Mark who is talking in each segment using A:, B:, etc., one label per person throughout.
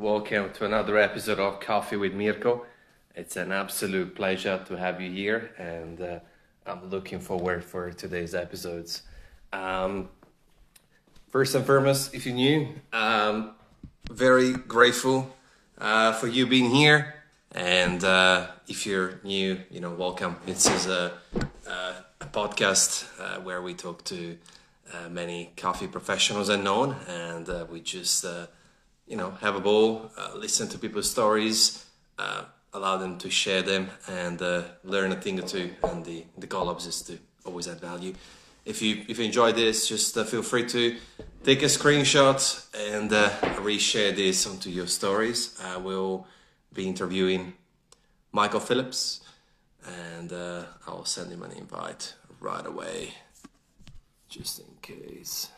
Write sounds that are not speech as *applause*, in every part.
A: welcome to another episode of Coffee with Mirko. It's an absolute pleasure to have you here, and uh, I'm looking forward for today's episodes. Um, first and foremost, if you're new, um, very grateful uh, for you being here, and uh, if you're new, you know, welcome. This is a, a, a podcast uh, where we talk to uh, many coffee professionals and known, and uh, we just you know, have a ball, uh, listen to people's stories, uh, allow them to share them, and uh, learn a thing or two. And the the goal is to always add value. If you if you enjoy this, just uh, feel free to take a screenshot and uh, reshare this onto your stories. I will be interviewing Michael Phillips, and uh, I'll send him an invite right away, just in case.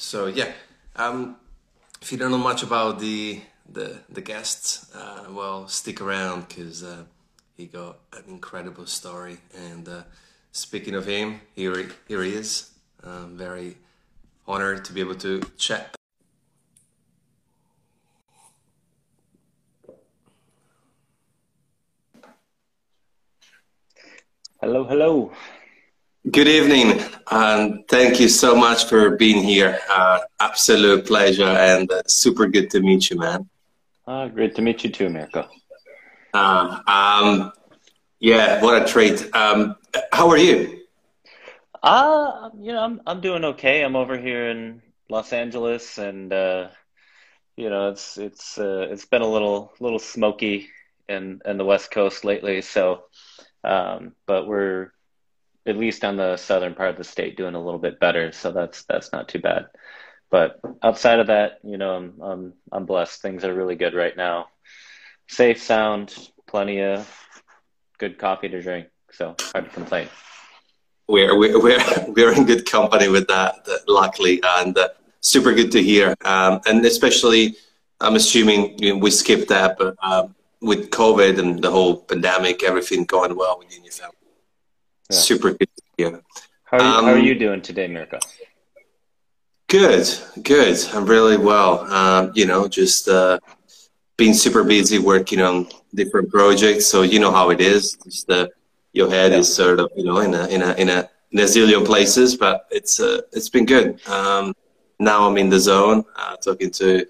A: So yeah, um, if you don't know much about the the the guests, uh, well, stick around because uh, he got an incredible story. And uh, speaking of him, here here he is. I'm very honored to be able to chat.
B: Hello, hello.
A: Good evening, and thank you so much for being here. Uh, absolute pleasure, and uh, super good to meet you, man.
B: Uh, great to meet you too, Mirko.
A: Uh, um, yeah, what a treat. Um, how are you?
B: Uh, you know, I'm I'm doing okay. I'm over here in Los Angeles, and uh, you know, it's it's uh, it's been a little little smoky in in the West Coast lately. So, um, but we're at least on the southern part of the state, doing a little bit better. So that's that's not too bad. But outside of that, you know, I'm I'm I'm blessed. Things are really good right now. Safe, sound, plenty of good coffee to drink. So hard to complain.
A: We're we're *laughs* we're, we're in good company with that, that luckily, and uh, super good to hear. Um, and especially, I'm assuming you know, we skipped that, but um, with COVID and the whole pandemic, everything going well within your family. Yeah. Super good
B: to How are, you, um, how are you doing today, Mirko?
A: Good, good. I'm really well. Um, you know, just uh, being super busy working on different projects. So you know how it is. Just the your head yeah. is sort of you know in a in a in a in a zillion places, but it's uh, it's been good. Um, now I'm in the zone, uh, talking to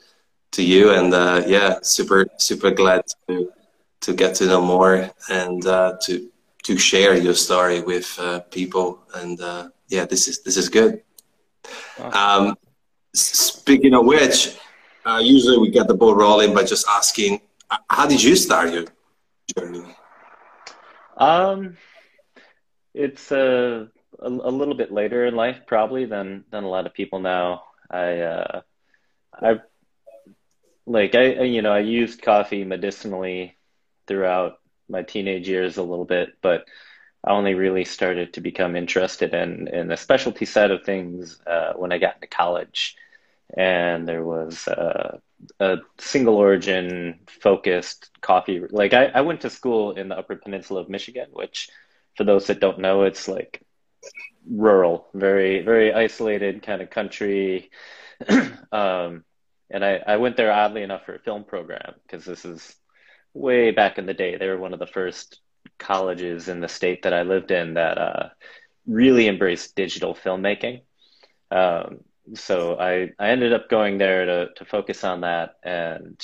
A: to you, and uh, yeah, super super glad to to get to know more and uh, to to share your story with uh, people. And uh, yeah, this is this is good. Um, speaking of which, uh, usually we get the ball rolling by just asking, uh, how did you start your journey?
B: Um, it's a, a, a little bit later in life, probably than than a lot of people now. I uh, I like I you know I used coffee medicinally throughout my teenage years a little bit, but I only really started to become interested in in the specialty side of things uh, when I got into college, and there was uh, a single origin focused coffee. Like I, I went to school in the Upper Peninsula of Michigan, which, for those that don't know, it's like rural, very very isolated kind of country. *clears throat* um, and I, I went there oddly enough for a film program because this is way back in the day. They were one of the first colleges in the state that I lived in that uh, really embraced digital filmmaking. Um, so I, I ended up going there to, to focus on that, and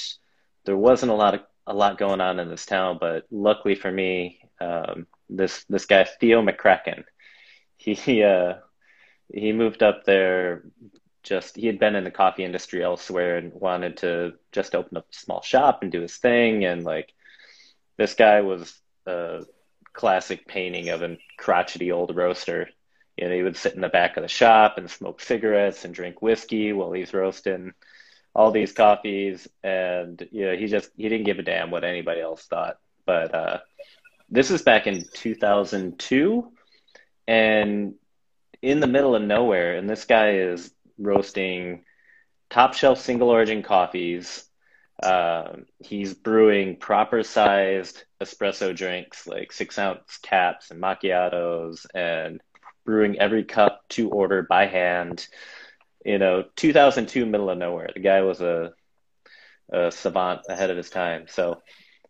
B: there wasn't a lot of a lot going on in this town. But luckily for me, um, this this guy Theo McCracken, he uh, he moved up there just he had been in the coffee industry elsewhere and wanted to just open up a small shop and do his thing. And like this guy was a classic painting of a crotchety old roaster. You know he would sit in the back of the shop and smoke cigarettes and drink whiskey while he's roasting all these coffees. And you know he just he didn't give a damn what anybody else thought. But uh, this is back in 2002 and in the middle of nowhere and this guy is roasting top shelf single origin coffees. Uh, he's brewing proper sized espresso drinks like six ounce caps and macchiatos and brewing every cup to order by hand. You know, 2002, middle of nowhere. The guy was a, a savant ahead of his time. So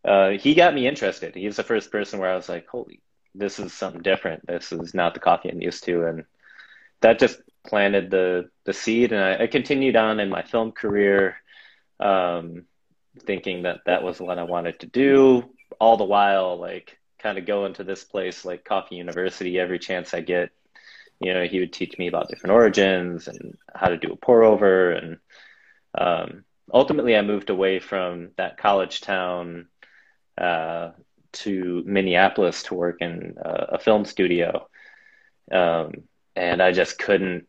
B: uh, he got me interested. He's the first person where I was like, holy, this is something different. This is not the coffee I'm used to. And that just planted the, the seed. And I, I continued on in my film career, um, thinking that that was what I wanted to do. All the while, like, kind of going to this place like Coffee University every chance I get you know, he would teach me about different origins and how to do a pour over. And um, ultimately, I moved away from that college town uh, to Minneapolis to work in uh, a film studio. Um, and I just couldn't,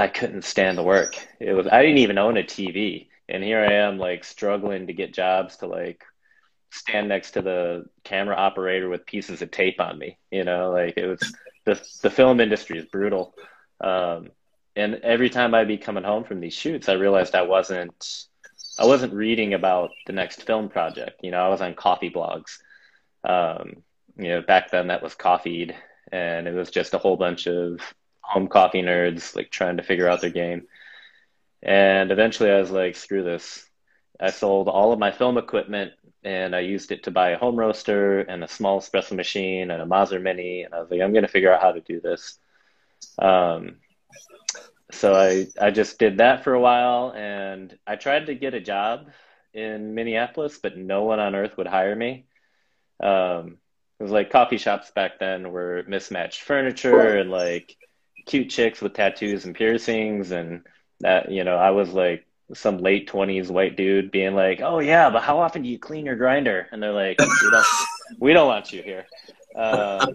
B: I couldn't stand the work. It was, I didn't even own a TV. And here I am, like, struggling to get jobs to, like, stand next to the camera operator with pieces of tape on me. You know, like it was the the film industry is brutal. Um, and every time I'd be coming home from these shoots, I realized I wasn't I wasn't reading about the next film project. You know, I was on coffee blogs. Um, you know, back then that was Coffeed, and it was just a whole bunch of home coffee nerds like trying to figure out their game. And eventually, I was like, "Screw this!" I sold all of my film equipment and I used it to buy a home roaster and a small espresso machine and a Mazzer Mini. And I was like, I'm going to figure out how to do this. Um, so I, I just did that for a while and I tried to get a job in Minneapolis, but no one on earth would hire me. Um, it was like coffee shops back then were mismatched furniture and like cute chicks with tattoos and piercings. And that, you know, I was like some late 20s white dude being like, "Oh yeah, but how often do you clean your grinder?" And they're like, "We don't, *laughs* we don't want you here." Uh,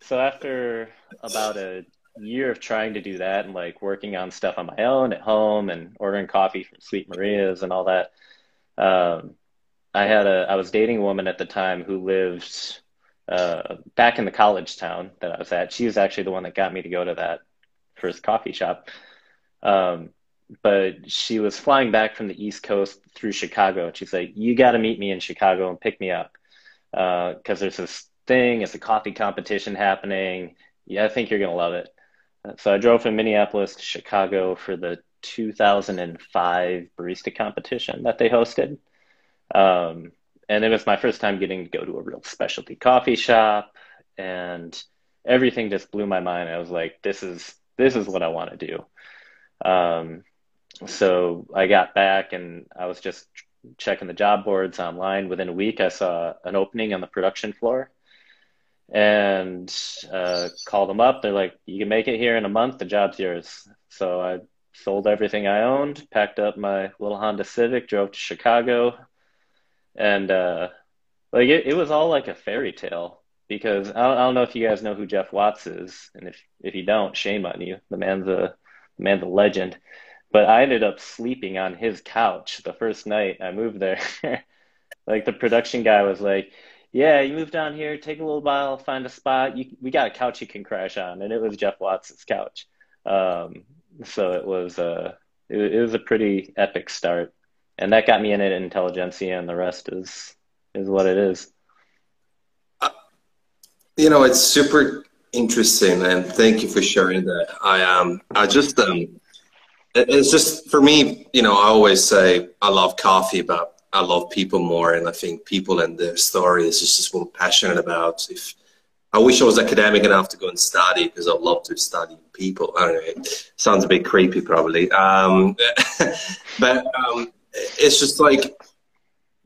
B: so after about a year of trying to do that and like working on stuff on my own at home and ordering coffee from Sweet Maria's and all that, um, I had a I was dating a woman at the time who lived uh, back in the college town that I was at. She was actually the one that got me to go to that first coffee shop. Um, but she was flying back from the East Coast through Chicago. And she's like, You got to meet me in Chicago and pick me up. Because uh, there's this thing, it's a coffee competition happening. Yeah, I think you're going to love it. So I drove from Minneapolis to Chicago for the 2005 barista competition that they hosted. Um, and it was my first time getting to go to a real specialty coffee shop. And everything just blew my mind. I was like, this is this is what I want to do. Um, so I got back and I was just checking the job boards online. Within a week, I saw an opening on the production floor and uh, called them up. They're like, "You can make it here in a month. The job's yours." So I sold everything I owned, packed up my little Honda Civic, drove to Chicago, and uh, like it, it was all like a fairy tale because I don't, I don't know if you guys know who Jeff Watts is, and if if you don't, shame on you. The man's a the man's a legend. But I ended up sleeping on his couch the first night I moved there. *laughs* like the production guy was like, "Yeah, you moved down here. Take a little while, find a spot. You, we got a couch you can crash on." And it was Jeff Watts' couch. Um, so it was uh, it, it was a pretty epic start, and that got me in at Intelligentsia, and the rest is is what it is.
A: You know, it's super interesting, and thank you for sharing that. I um, I just um it's just for me, you know, I always say I love coffee, but I love people more, and I think people and their stories is just what I'm passionate about. If I wish I was academic enough to go and study because I love to study people. I don't know, it sounds a bit creepy, probably, um, *laughs* but um, it's just like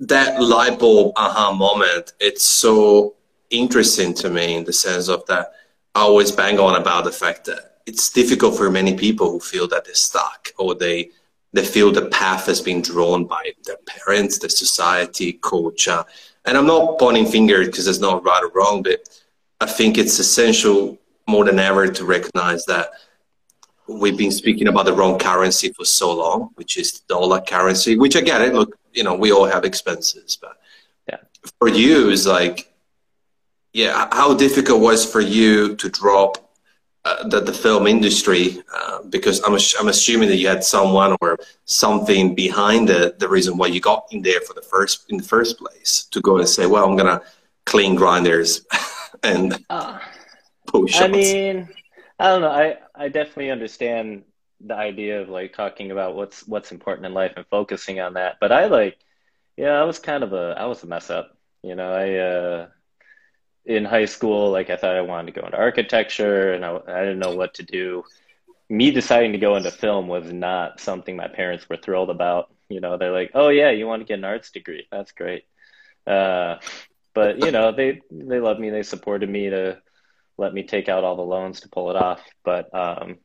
A: that light bulb aha moment. It's so interesting to me in the sense of that I always bang on about the fact that it's difficult for many people who feel that they're stuck or they they feel the path has been drawn by their parents, the society, culture. And I'm not pointing fingers because it's not right or wrong, but I think it's essential more than ever to recognize that we've been speaking about the wrong currency for so long, which is the dollar currency, which I get it. Look, you know, we all have expenses, but yeah. for you, it's like, yeah, how difficult was for you to drop uh, the, the film industry uh, because I'm, I'm assuming that you had someone or something behind the, the reason why you got in there for the first in the first place to go and say well I'm gonna clean grinders *laughs* and uh,
B: push I mean I don't know I, I definitely understand the idea of like talking about what's what's important in life and focusing on that but I like yeah I was kind of a I was a mess up you know I uh in high school, like I thought I wanted to go into architecture and I, I didn't know what to do. Me deciding to go into film was not something my parents were thrilled about. You know, they're like, "Oh yeah, you want to get an arts degree? That's great." Uh, but you know, they they loved me. They supported me to let me take out all the loans to pull it off. But um,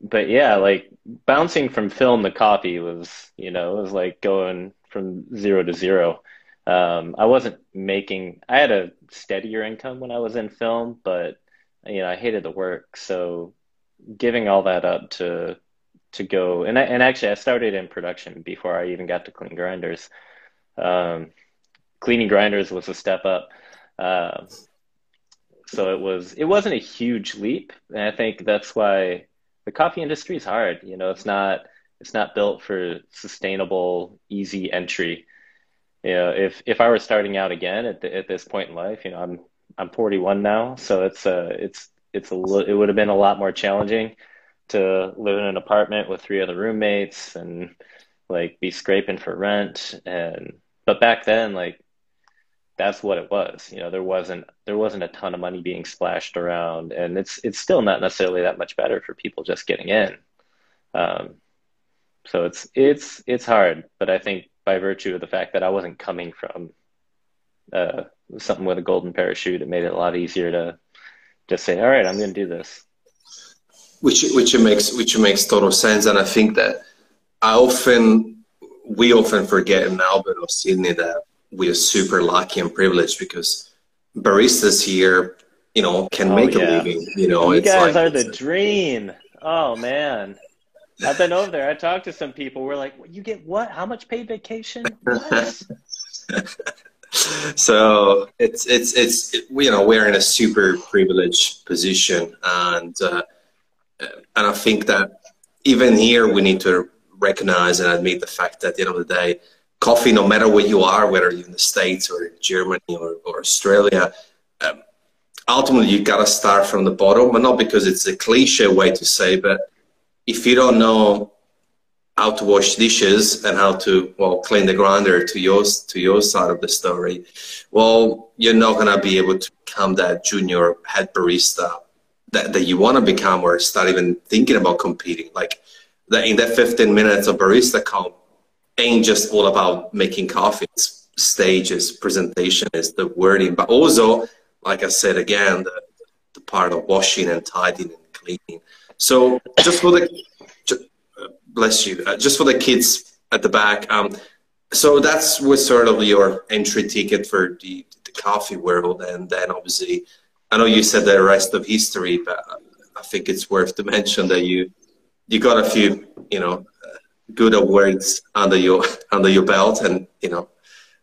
B: but yeah, like bouncing from film to coffee was, you know, it was like going from zero to zero. Um, I wasn't making. I had a steadier income when I was in film, but you know I hated the work. So giving all that up to to go and I, and actually I started in production before I even got to clean grinders. Um, cleaning grinders was a step up. Uh, so it was it wasn't a huge leap, and I think that's why the coffee industry is hard. You know, it's not it's not built for sustainable, easy entry. You know, if if I were starting out again at the, at this point in life, you know, I'm I'm 41 now, so it's uh it's it's a it would have been a lot more challenging to live in an apartment with three other roommates and like be scraping for rent. And but back then like that's what it was you know there wasn't there wasn't a ton of money being splashed around and it's it's still not necessarily that much better for people just getting in um, so it's it's it's hard but i think by virtue of the fact that I wasn't coming from uh, something with a golden parachute. It made it a lot easier to just say, "All right, I'm going to do this."
A: Which which makes which makes total sense, and I think that I often we often forget in Melbourne or Sydney that we are super lucky and privileged because baristas here, you know, can oh, make yeah. a living. You know,
B: you guys like, are the dream. Oh man. I've been over there. I talked to some people. We're like, you get what? How much paid vacation? *laughs*
A: so it's it's it's you know we're in a super privileged position, and uh, and I think that even here we need to recognize and admit the fact that at the end of the day, coffee, no matter where you are, whether you're in the states or Germany or, or Australia. Um, ultimately, you got to start from the bottom, and not because it's a cliche way to say, but if you don't know how to wash dishes and how to well clean the grinder to your to your side of the story, well, you're not gonna be able to become that junior head barista that, that you want to become or start even thinking about competing. Like that in that 15 minutes of barista comp ain't just all about making coffee. It's stages, presentation is the wording, but also, like I said again, the, the part of washing and tidying and cleaning. So just for the, bless you, uh, just for the kids at the back. Um, so that's was sort of your entry ticket for the, the coffee world, and then obviously, I know you said the rest of history, but I think it's worth to *laughs* mention that you you got a few, you know, good awards under your *laughs* under your belt, and you know,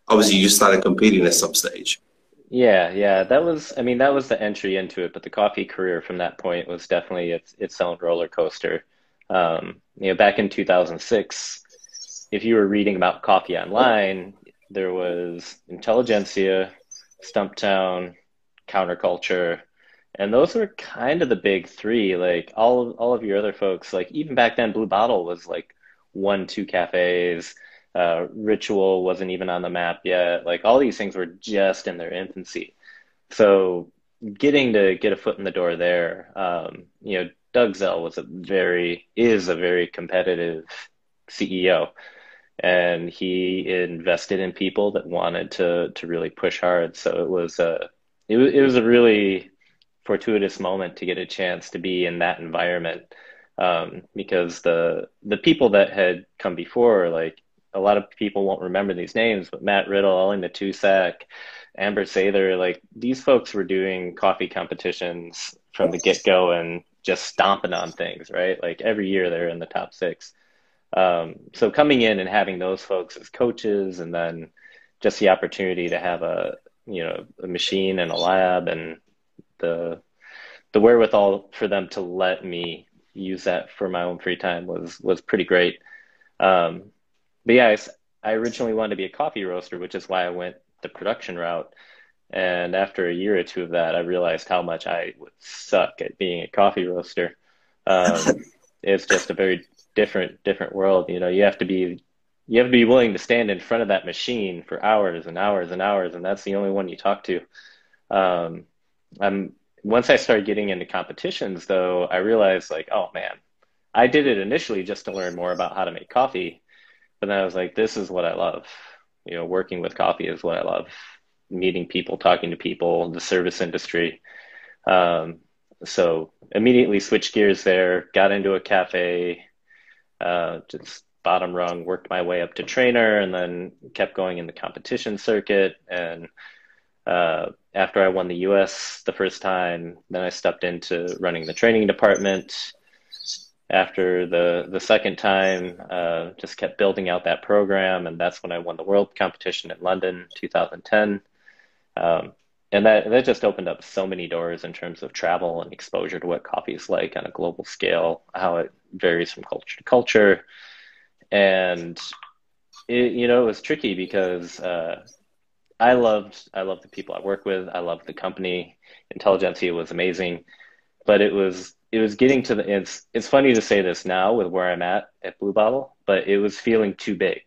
A: obviously you started competing at some stage.
B: Yeah, yeah, that was. I mean, that was the entry into it. But the coffee career from that point was definitely its its own roller coaster. Um, you know, back in 2006, if you were reading about coffee online, there was Intelligentsia, Stumptown, Counterculture, and those were kind of the big three. Like all of, all of your other folks, like even back then, Blue Bottle was like one, two cafes. Uh, Ritual wasn't even on the map yet. Like all these things were just in their infancy. So getting to get a foot in the door there, um, you know, Doug Zell was a very is a very competitive CEO, and he invested in people that wanted to to really push hard. So it was a it was, it was a really fortuitous moment to get a chance to be in that environment um, because the the people that had come before, like a lot of people won't remember these names, but Matt Riddle, Ollie Matusak, Amber Sather, like these folks were doing coffee competitions from the get go and just stomping on things, right? Like every year they're in the top six. Um, so coming in and having those folks as coaches and then just the opportunity to have a, you know, a machine and a lab and the, the wherewithal for them to let me use that for my own free time was was pretty great. Um, but yeah, I, I originally wanted to be a coffee roaster, which is why I went the production route. And after a year or two of that, I realized how much I would suck at being a coffee roaster. Um, *laughs* it's just a very different different world. You know, you have to be you have to be willing to stand in front of that machine for hours and hours and hours, and that's the only one you talk to. Um, I'm once I started getting into competitions, though, I realized like, oh man, I did it initially just to learn more about how to make coffee, but then I was like, this is what I love. You know, working with coffee is what I love. Meeting people, talking to people, the service industry. Um, so immediately switched gears there, got into a cafe, uh, just bottom rung, worked my way up to trainer, and then kept going in the competition circuit and uh, after I won the US the first time, then I stepped into running the training department. After the, the second time, uh, just kept building out that program, and that's when I won the world competition in London 2010. Um, and that, that just opened up so many doors in terms of travel and exposure to what coffee is like on a global scale, how it varies from culture to culture. And it, you know, it was tricky because uh, I loved I loved the people I work with. I loved the company. Intelligentsia was amazing, but it was it was getting to the it's it's funny to say this now with where I'm at at Blue Bottle, but it was feeling too big.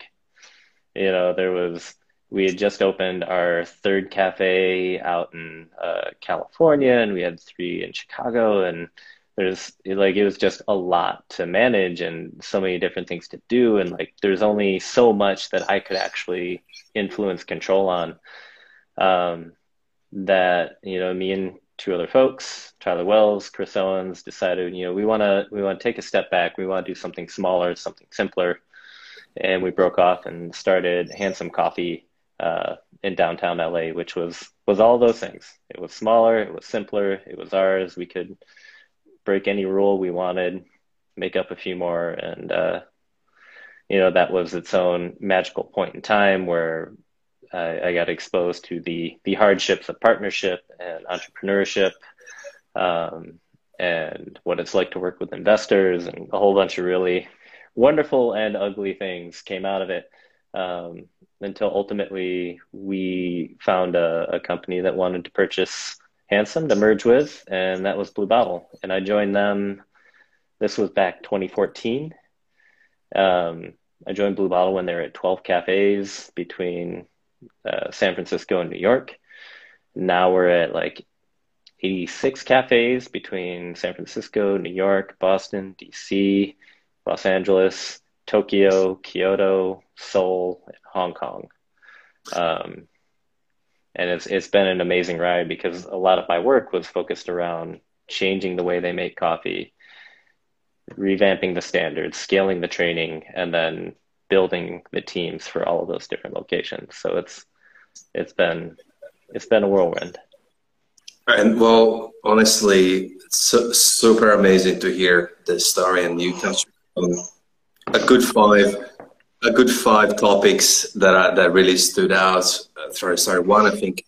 B: You know, there was we had just opened our third cafe out in uh, California, and we had three in Chicago, and there's like it was just a lot to manage and so many different things to do. And like there's only so much that i could actually influence control on um, that you know me and two other folks tyler wells chris owens decided you know we want to we want to take a step back. We want to do something smaller something simpler. And we broke off and started handsome coffee uh, in downtown la which was was all those things. It was smaller it was simpler it was ours. We could break any rule we wanted, make up a few more, and uh, you know that was its own magical point in time where I, I got exposed to the the hardships of partnership and entrepreneurship, um, and what it's like to work with investors, and a whole bunch of really wonderful and ugly things came out of it. Um, until ultimately we found a, a company that wanted to purchase Handsome to merge with, and that was Blue Bottle. And I joined them. This was back 2014. Um, I joined Blue Bottle when they were at 12 cafes between uh, San Francisco and New York. Now we're at like 86 cafes between San Francisco, New York, Boston, DC, Los Angeles, Tokyo, Kyoto, Seoul, and Hong Kong. Um, and it's it's been an amazing ride because a lot of my work was focused around changing the way they make coffee, revamping the standards, scaling the training, and then building the teams for all of those different locations. So it's it's been it's been a whirlwind.
A: And well, honestly, it's so, super amazing to hear this story, and you touched on a good five a good five topics that are, that really stood out. Uh, sorry, sorry. One, I think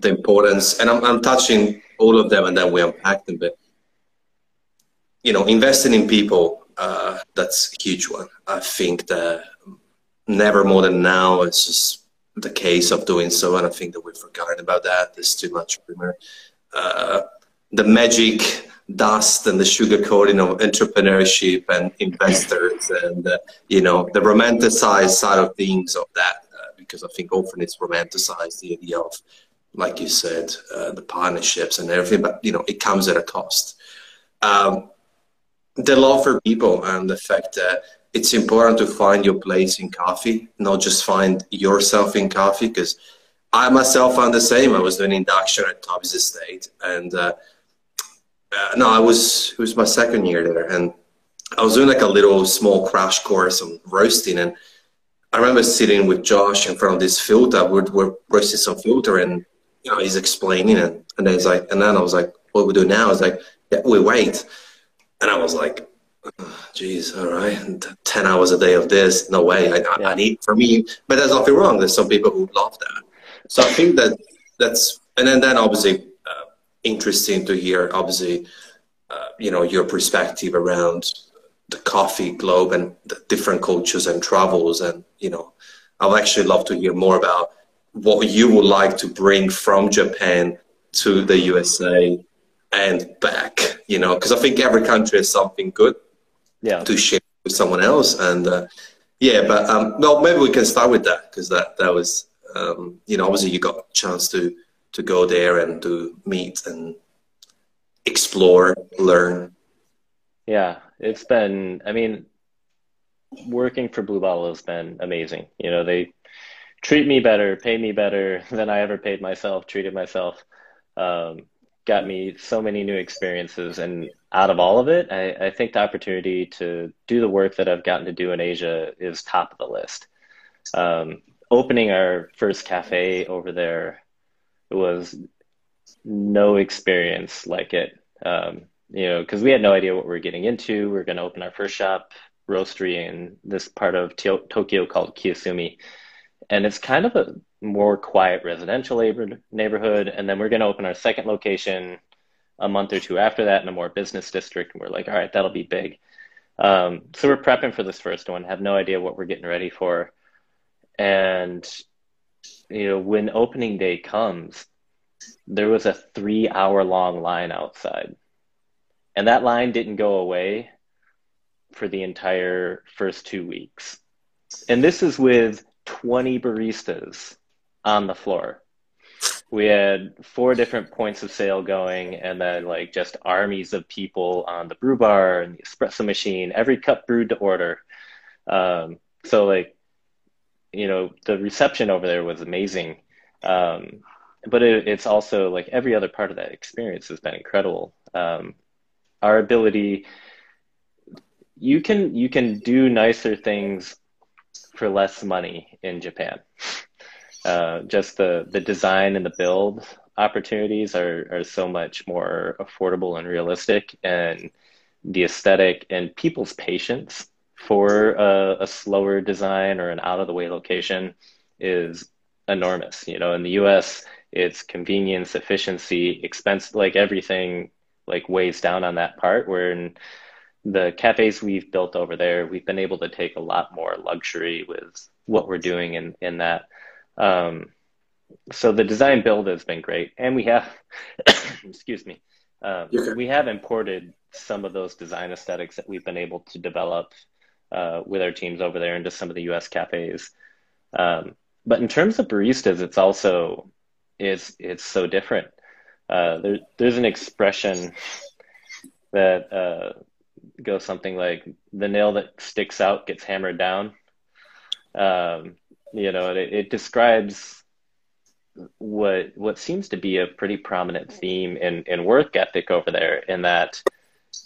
A: the importance, and I'm, I'm touching all of them, and then we unpack them. But you know, investing in people, uh, that's a huge one. I think that never more than now. It's just the case of doing so, and I think that we've forgotten about that. There's too much rumor. Uh, the magic dust and the sugar coating of entrepreneurship and investors *laughs* and uh, you know the romanticized side of things of that uh, because I think often it's romanticized the idea of like you said uh, the partnerships and everything but you know it comes at a cost. Um, the love for people and the fact that it's important to find your place in coffee not just find yourself in coffee because I myself found the same. I was doing induction at Toby's Estate and uh, no, I was it was my second year there, and I was doing like a little small crash course on roasting, and I remember sitting with Josh in front of this filter. We're, we're roasting some filter, and you know he's explaining it, and then he's like, and then I was like, "What we do now?" I was like, yeah, "We wait," and I was like, "Geez, all right, ten hours a day of this, no way. I, yeah. I need for me." But there's nothing wrong. There's some people who love that, so I think that that's, and then then obviously interesting to hear, obviously, uh, you know, your perspective around the coffee globe and the different cultures and travels. And, you know, I would actually love to hear more about what you would like to bring from Japan to the USA and back, you know, because I think every country has something good
B: yeah.
A: to share with someone else. And uh, yeah, but um, well, maybe we can start with that because that, that was, um, you know, obviously you got a chance to, to go there and to meet and explore, learn.
B: Yeah, it's been, I mean, working for Blue Bottle has been amazing. You know, they treat me better, pay me better *laughs* than I ever paid myself, treated myself. Um, got me so many new experiences. And out of all of it, I, I, think the opportunity to do the work that I've gotten to do in Asia is top of the list. Um, opening our first cafe over there was no experience like it. Um, you know, because we had no idea what we were getting into. We are going to open our first shop roastery in this part of Tokyo called Kiyosumi. And it's kind of a more quiet residential neighborhood. And then we're going to open our second location a month or two after that in a more business district. And we're like, all right, that'll be big. Um, so we're prepping for this first one, have no idea what we're getting ready for. And, you know, when opening day comes, there was a three hour long line outside. And that line didn't go away for the entire first two weeks. And this is with 20 baristas on the floor. We had four different points of sale going, and then like just armies of people on the brew bar and the espresso machine, every cup brewed to order. Um, so like, you know, the reception over there was amazing. Um, but it, it's also like every other part of that experience has been incredible. Um, our ability you can you can do nicer things for less money in Japan. *laughs* Uh, just the the design and the build opportunities are are so much more affordable and realistic, and the aesthetic and people's patience for a, a slower design or an out of the way location is enormous. You know, in the U.S., it's convenience, efficiency, expense, like everything, like weighs down on that part. Where in the cafes we've built over there, we've been able to take a lot more luxury with what we're doing in, in that. Um, so the design build has been great. And we have, *coughs* excuse me, um, okay. we have imported some of those design aesthetics that we've been able to develop uh, with our teams over there into some of the US cafes. Um, but in terms of baristas, it's also, it's, it's so different. Uh, there, there's an expression that uh, go something like the nail that sticks out gets hammered down. Um, you know, it, it describes what what seems to be a pretty prominent theme in, in work ethic over there in that,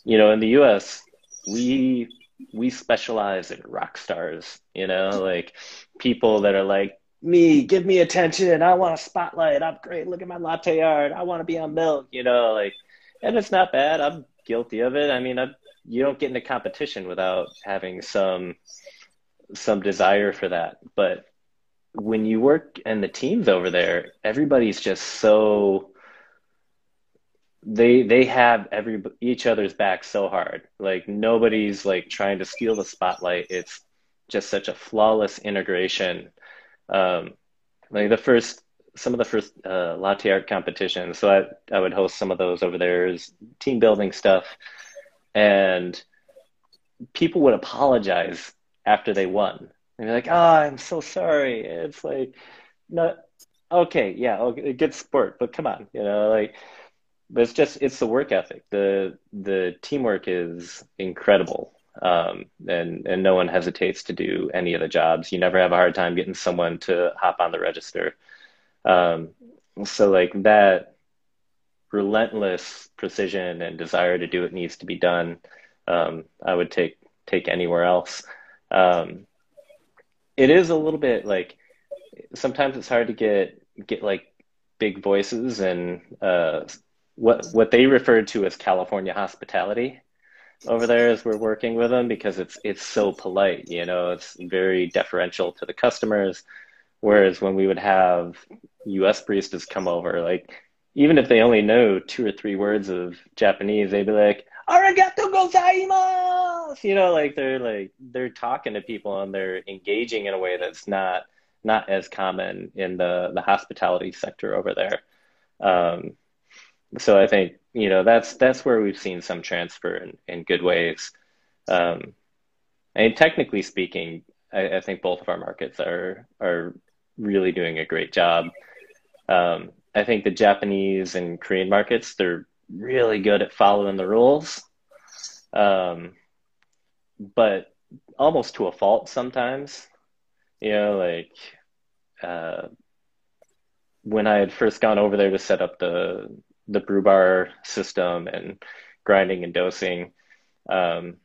B: you know, in the US, we we specialize in rock stars, you know, like people that are like, me, give me attention. I want a spotlight. I'm great. Look at my latte art. I want to be on milk, you know, like, and it's not bad. I'm guilty of it. I mean, I've you don't get into competition without having some some desire for that. But when you work and the teams over there, everybody's just so they they have every each other's back so hard. Like nobody's like trying to steal the spotlight. It's just such a flawless integration. Um, like the first some of the first uh, latte art competitions. So I I would host some of those over there is team building stuff and people would apologize after they won. They'd be like, "Oh, I'm so sorry." It's like, no, okay, yeah, okay, good sport, but come on, you know, like, but it's just it's the work ethic. the The teamwork is incredible, um, and and no one hesitates to do any of the jobs. You never have a hard time getting someone to hop on the register. Um, so like that relentless precision and desire to do what needs to be done, um, I would take take anywhere else. Um, it is a little bit like sometimes it's hard to get get like big voices and uh, what what they refer to as California hospitality over there as we're working with them because it's it's so polite. You know, it's very deferential to the customers. Whereas when we would have U.S. baristas come over, like even if they only know two or three words of Japanese, they'd be like, "Arigato gozaimasu," you know, like they're like they're talking to people and they're engaging in a way that's not not as common in the the hospitality sector over there. Um, so I think you know that's that's where we've seen some transfer in, in good ways. Um, and technically speaking, I, I, think both of our markets are are really doing a great job. Um, I think the Japanese and Korean markets they're really good at following the rules, um, but almost to a fault sometimes. You know, like uh, when I had first gone over there to set up the the brew bar system and grinding and dosing, um,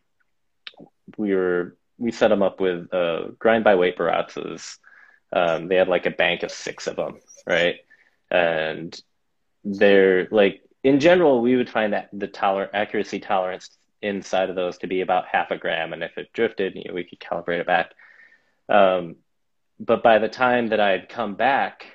B: we were we set them up with uh, grind by weight baratzas. Um, they had like a bank of six of them, right? And they're like in general, we would find that the toler- accuracy tolerance inside of those to be about half a gram, and if it drifted, you know, we could calibrate it back. Um, but by the time that I had come back,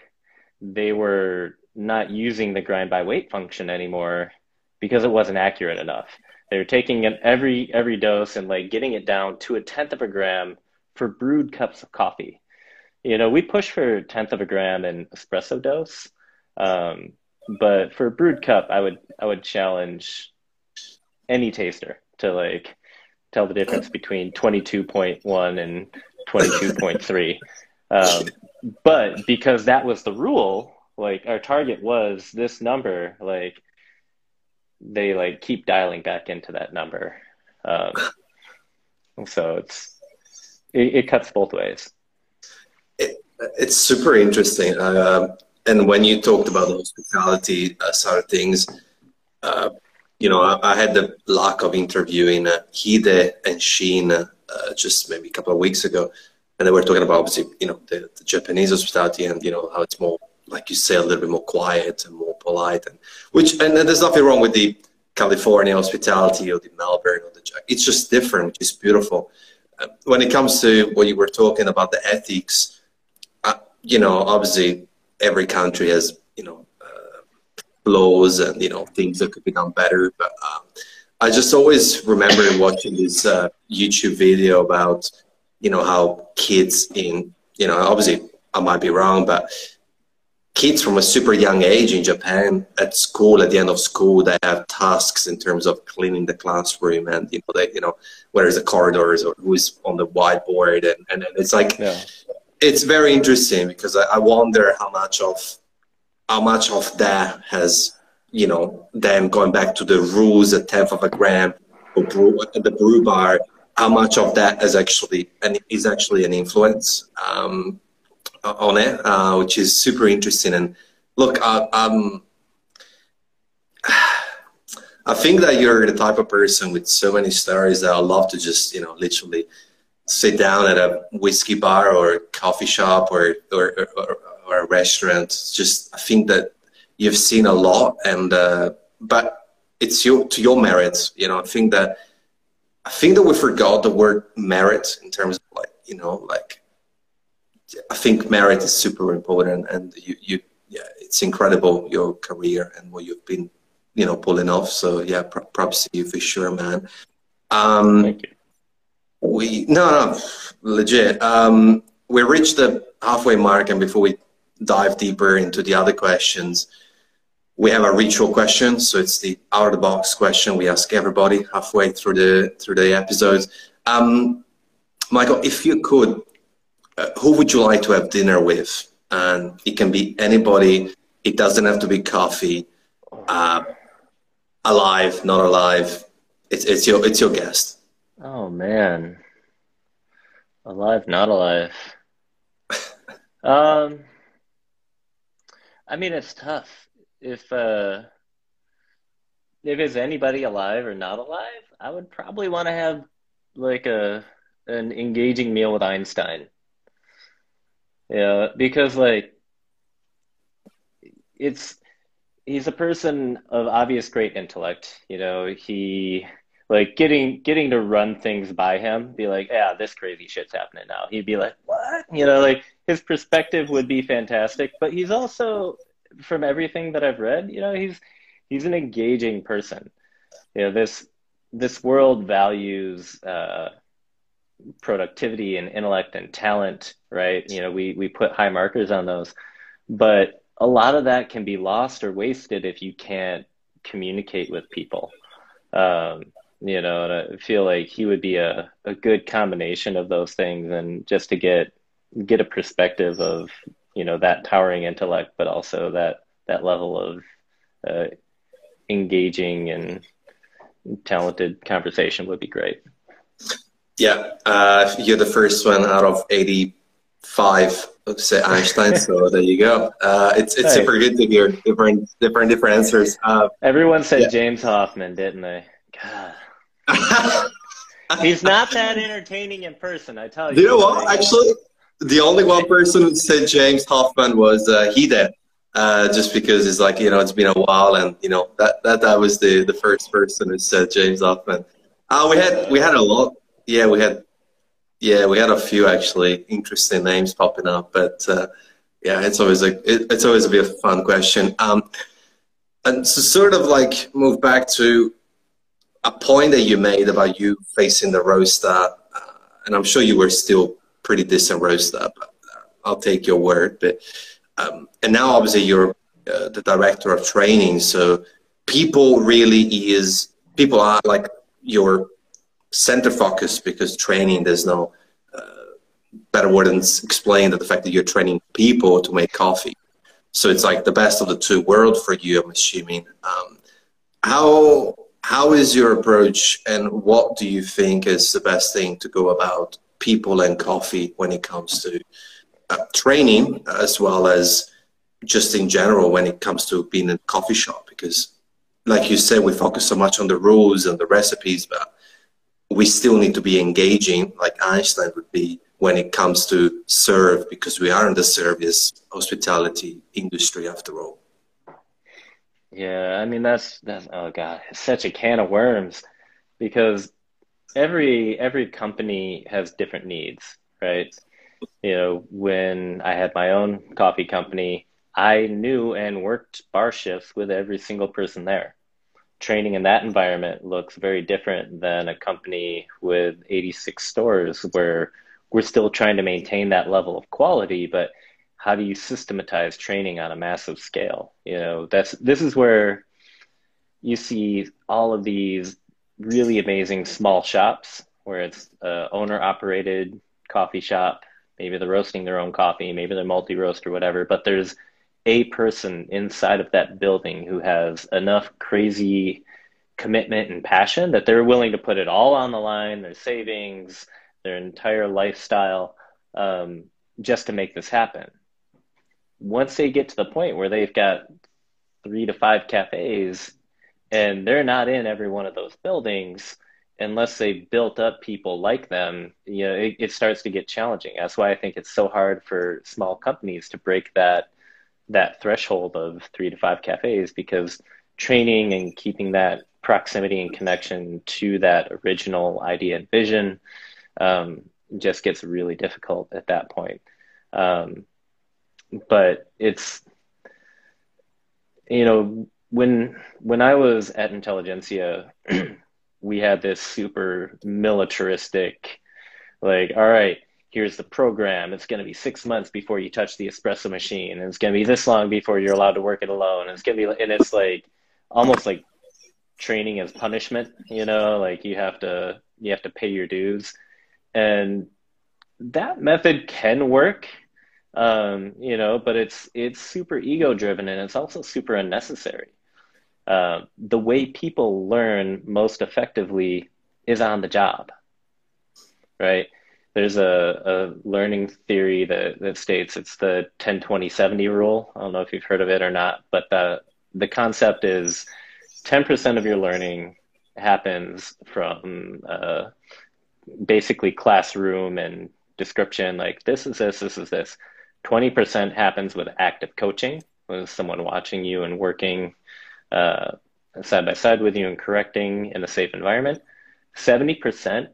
B: they were not using the grind by weight function anymore because it wasn't accurate enough. They were taking it every every dose and like getting it down to a tenth of a gram for brewed cups of coffee. You know, we push for a tenth of a gram in espresso dose, um, but for a brewed cup, I would I would challenge any taster to like tell the difference between twenty two point one and twenty two point three. Um, but because that was the rule, like our target was this number, like they like keep dialing back into that number. Um, so it's it, it, cuts both ways.
A: It, it's super interesting. Uh, and when you talked about the hospitality uh, side of things, uh, you know, I, I, had the luck of interviewing uh, Hide and Sheen uh, just maybe a couple of weeks ago and they were talking about obviously you know the, the, Japanese hospitality and you know how it's more like you say a little bit more quiet and more polite and which and, there's nothing wrong with the California hospitality or the Melbourne or the Jack. it's just different which is beautiful. Uh, when it comes to what you were talking about the ethics, uh, you know obviously every country has you know uh, flaws and you know things that could be done better, but um, I just always remember watching this uh, YouTube video about you know how kids in you know obviously I might be wrong, but kids from a super young age in Japan at school at the end of school they have tasks in terms of cleaning the classroom and you know they you know where's the corridors or who's on the whiteboard and, and it's like yeah. it's very interesting because I, I wonder how much of how much of that has you know them going back to the rules a tenth of a gram or brew, the brew bar how much of that is actually and is actually an influence um, on it, uh, which is super interesting. And look, I, I'm, I think that you're the type of person with so many stories that I love to just you know literally sit down at a whiskey bar or a coffee shop or or, or, or a restaurant. Just I think that you've seen a lot, and uh, but it's your to your merits. You know, I think that I think that we forgot the word merit in terms of like, you know, like, I think merit is super important and you, you, yeah, it's incredible your career and what you've been, you know, pulling off. So yeah, props to you for sure, man. Um,
B: Thank you.
A: We, no, no, legit. Um, we reached the halfway mark and before we dive deeper into the other questions, we have a ritual question, so it's the out of the box question we ask everybody halfway through the through the episodes. Um, Michael, if you could, uh, who would you like to have dinner with? And it can be anybody. It doesn't have to be coffee. Uh, alive, not alive. It's it's your it's your guest.
B: Oh man, alive, not alive. *laughs* um, I mean, it's tough if uh, if it's anybody alive or not alive, I would probably want to have like a an engaging meal with Einstein. Yeah, because like it's he's a person of obvious great intellect. You know, he like getting getting to run things by him, be like, yeah, this crazy shit's happening now. He'd be like, what? You know, like his perspective would be fantastic, but he's also from everything that I've read, you know, he's he's an engaging person. You know, this this world values uh, productivity and intellect and talent, right? You know, we we put high markers on those, but a lot of that can be lost or wasted if you can't communicate with people. Um, you know, and I feel like he would be a, a good combination of those things and just to get get a perspective of, you know, that towering intellect, but also that that level of uh, engaging and talented conversation would be great.
A: Yeah, uh, you're the first one out of 85 to say Einstein, so *laughs* there you go. Uh, it's it's super good to hear different different different answers. Uh,
B: Everyone said yeah. James Hoffmann, didn't they? God. *laughs* He's not that entertaining in person, I tell you.
A: You know what? Actually, the only one person who said James Hoffmann was uh, he did. Uh, just because it's like you know it's been a while and you know that that that was the the first person who said James Hoffmann. Uh, we had we had a lot. Yeah, we had yeah we had a few actually interesting names popping up, but uh, yeah, it's always a it, it's always a bit of a fun question. Um, and to sort of like move back to a point that you made about you facing the roaster, uh, and I'm sure you were still pretty decent roaster, but uh, I'll take your word. But um, and now obviously you're uh, the director of training, so people really is people are like your center focus because training there's no uh, better word than explain that the fact that you're training people to make coffee. So it's like the best of the two worlds for you, I'm assuming. Um, how how is your approach and what do you think is the best thing to go about people and coffee when it comes to uh, training as well as just in general when it comes to being in a coffee shop because like you said we focus so much on the rules and the recipes but we still need to be engaging like einstein would be when it comes to serve because we are in the service hospitality industry after all
B: yeah, I mean that's that's oh god, it's such a can of worms because every every company has different needs, right? You know, when I had my own coffee company, I knew and worked bar shifts with every single person there. Training in that environment looks very different than a company with 86 stores where we're still trying to maintain that level of quality, but how do you systematize training on a massive scale? You know, that's this is where you see all of these really amazing small shops where it's uh, owner operated coffee shop. Maybe they're roasting their own coffee, maybe they're multi roast or whatever, but there's a person inside of that building who has enough crazy commitment and passion that they're willing to put it all on the line, their savings, their entire lifestyle, um, just to make this happen. Once they get to the point where they've got three to five cafes and they're not in every one of those buildings unless they built up people like them you know it, it, starts to get challenging. That's why i think it's so hard for small companies to break that that threshold of three to five cafes because training and keeping that proximity and connection to that original idea and vision um, just gets really difficult at that point. Um, but it's you know when when I was at Intelligentsia, *clears throat* we had this super militaristic, like, all right, here's the program. It's going to be six months before you touch the espresso machine, and it's going to be this long before you're allowed to work it alone. And it's going to be, and it's like almost like training as punishment. You know, like you have to you have to pay your dues, and that method can work um, you know, but it's it's super ego driven and it's also super unnecessary. Uh, the way people learn most effectively is on the job, right? There's a, a learning theory that, that states it's the 10 20 70 rule. I don't know if you've heard of it or not, but the, the concept is 10% of your learning happens from uh, basically classroom and description, like this is this, this is this. 20% happens with active coaching, with someone watching you and working uh, side by side with you and correcting in a safe environment. 70%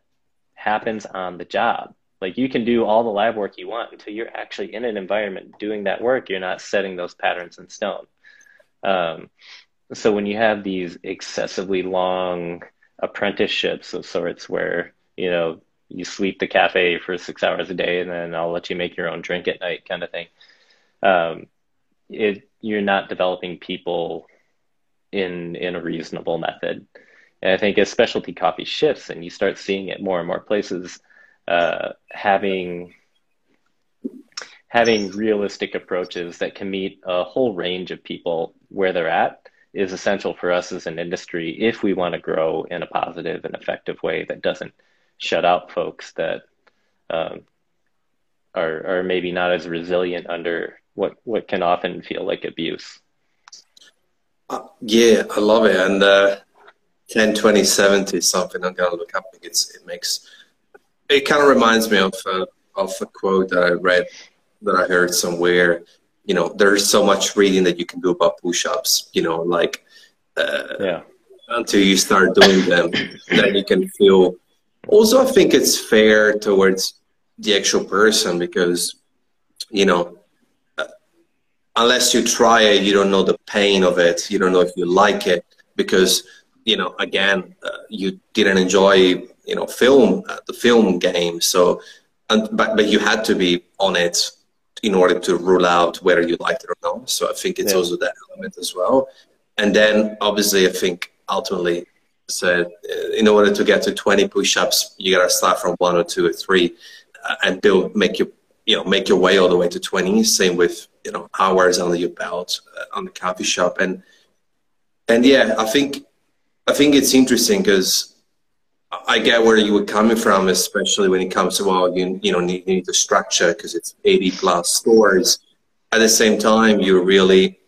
B: happens on the job. Like you can do all the lab work you want until you're actually in an environment doing that work. You're not setting those patterns in stone. Um, so when you have these excessively long apprenticeships of sorts where, you know, you sweep the cafe for six hours a day and then I'll let you make your own drink at night kind of thing. Um, it, you're not developing people in, in a reasonable method. And I think as specialty coffee shifts and you start seeing it more and more places, uh, having having realistic approaches that can meet a whole range of people where they're at is essential for us as an industry if we want to grow in a positive and effective way that doesn't shut out folks that um, are are maybe not as resilient under what what can often feel like abuse.
A: Uh, yeah, I love it, and uh, 10, 20, 70 is something I'm gonna look up. It's it makes it kind of reminds me of uh, of a quote that I read that I heard somewhere you know there's so much reading that you can do about push-ups you know like uh,
B: yeah
A: until you start doing them then you can feel also i think it's fair towards the actual person because you know uh, unless you try it you don't know the pain of it you don't know if you like it because you know again uh, you didn't enjoy you know film uh, the film game so and, but but you had to be on it in order to rule out whether you liked it or not. So I think it's yeah. also that element as well. And then obviously, I think ultimately, said uh, in order to get to 20 push-ups, you got to start from one or two or three, uh, and build make your you know make your way all the way to 20. Same with you know hours under your belt uh, on the coffee shop, and and yeah, I think I think it's interesting because I get where you were coming from, especially when it comes to well, you you know need, you need the structure because it's 80 plus stores. At the same time, you're really,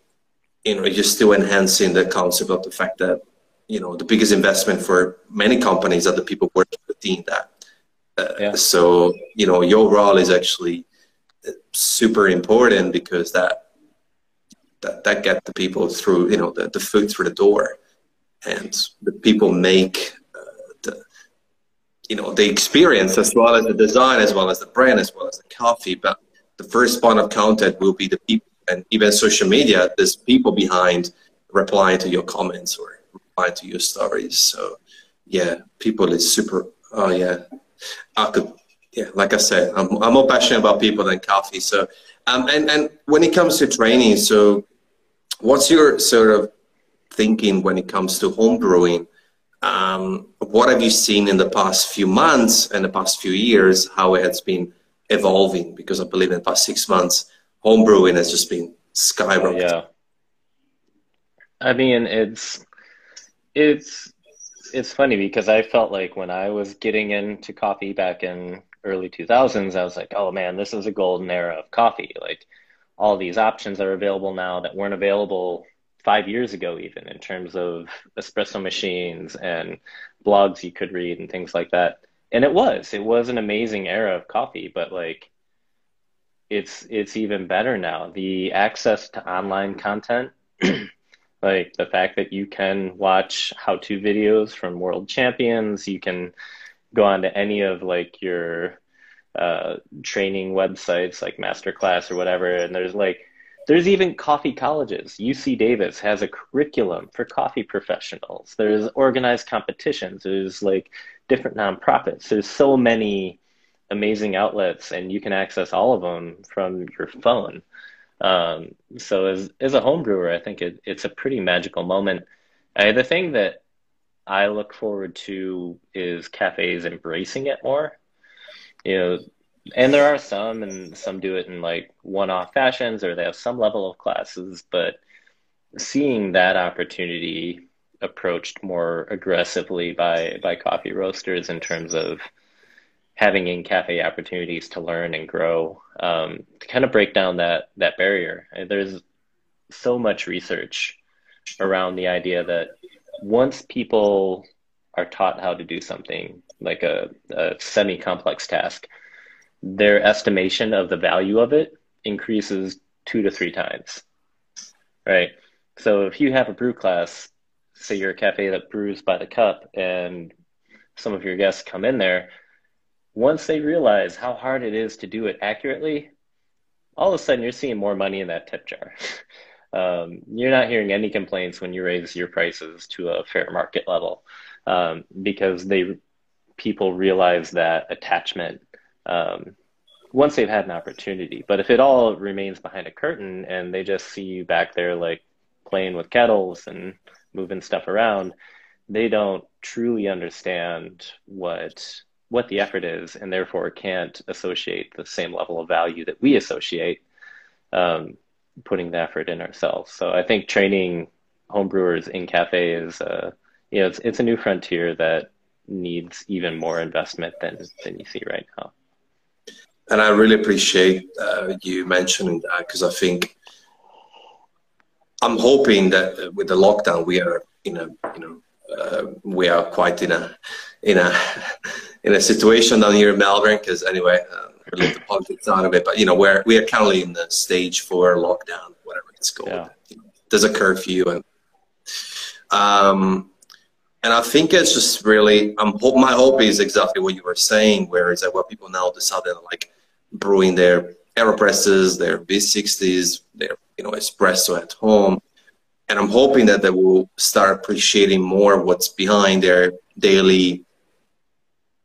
A: you know, you're still enhancing the concept of the fact that you know the biggest investment for many companies are the people working within that. Uh, yeah. So you know your role is actually uh, super important because that that that get the people through you know the, the food through the door, and the people make you know the experience as well as the design as well as the brand as well as the coffee. But the first point of contact will be the people and even social media there's people behind replying to your comments or replying to your stories. So yeah people is super oh yeah. I could yeah like i said i'm, I'm more passionate about people than coffee. So um and and when it comes to training so what's your sort of thinking when it comes to home brewing um, what have you seen in the past few months and the past few years, how it has been evolving? Because I believe in the past six months, homebrewing has just been skyrocketing.
B: Yeah. I mean, it's, it's, it's funny because I felt like when I was getting into coffee back in early 2000s, I was like, oh man, this is a golden era of coffee. Like all these options are available now that weren't available five years ago, even in terms of espresso machines and blogs you could read and things like that. And it was, it was an amazing era of coffee, but like it's it's even better now. The access to online content, *clears throat* like the fact that you can watch how-to videos from world champions, you can go on to any of like your uh, training websites like masterclass or whatever, and there's like there's even coffee colleges. UC Davis has a curriculum for coffee professionals. There's organized competitions. There's like different nonprofits. There's so many amazing outlets, and you can access all of them from your phone. Um, so as as a home brewer, I think it, it's a pretty magical moment. The thing that I look forward to is cafes embracing it more. You know, and there are some and some do it in like one-off fashions or they have some level of classes but seeing that opportunity approached more aggressively by by coffee roasters in terms of having in cafe opportunities to learn and grow um, to kind of break down that that barrier. There's so much research around the idea that once people are taught how to do something like a, a semi-complex task their estimation of the value of it increases two to three times. Right. So if you have a brew class, say you're a cafe that brews by the cup and some of your guests come in there, once they realize how hard it is to do it accurately, all of a sudden you're seeing more money in that tip jar. *laughs* um, you're not hearing any complaints when you raise your prices to a fair market level um, because they people realize that attachment um, once they've had an opportunity. But if it all remains behind a curtain and they just see you back there like playing with kettles and moving stuff around, they don't truly understand what what the effort is and therefore can't associate the same level of value that we associate um, putting the effort in ourselves. So I think training homebrewers in cafe is uh, you know it's it's a new frontier that needs even more investment than than you see right now.
A: And I really appreciate uh, you mentioning that because I think I'm hoping that with the lockdown we are in a you know uh, we are quite in a in a *laughs* in a situation down here in Melbourne because anyway uh, we leave the politics out of it but you know we're we are currently in the stage for lockdown whatever it's called yeah. there's a curfew and um and I think it's just really I'm hope my hope is exactly what you were saying where is that what people now decided like brewing their aeropresses their V60s their you know espresso at home and I'm hoping that they will start appreciating more what's behind their daily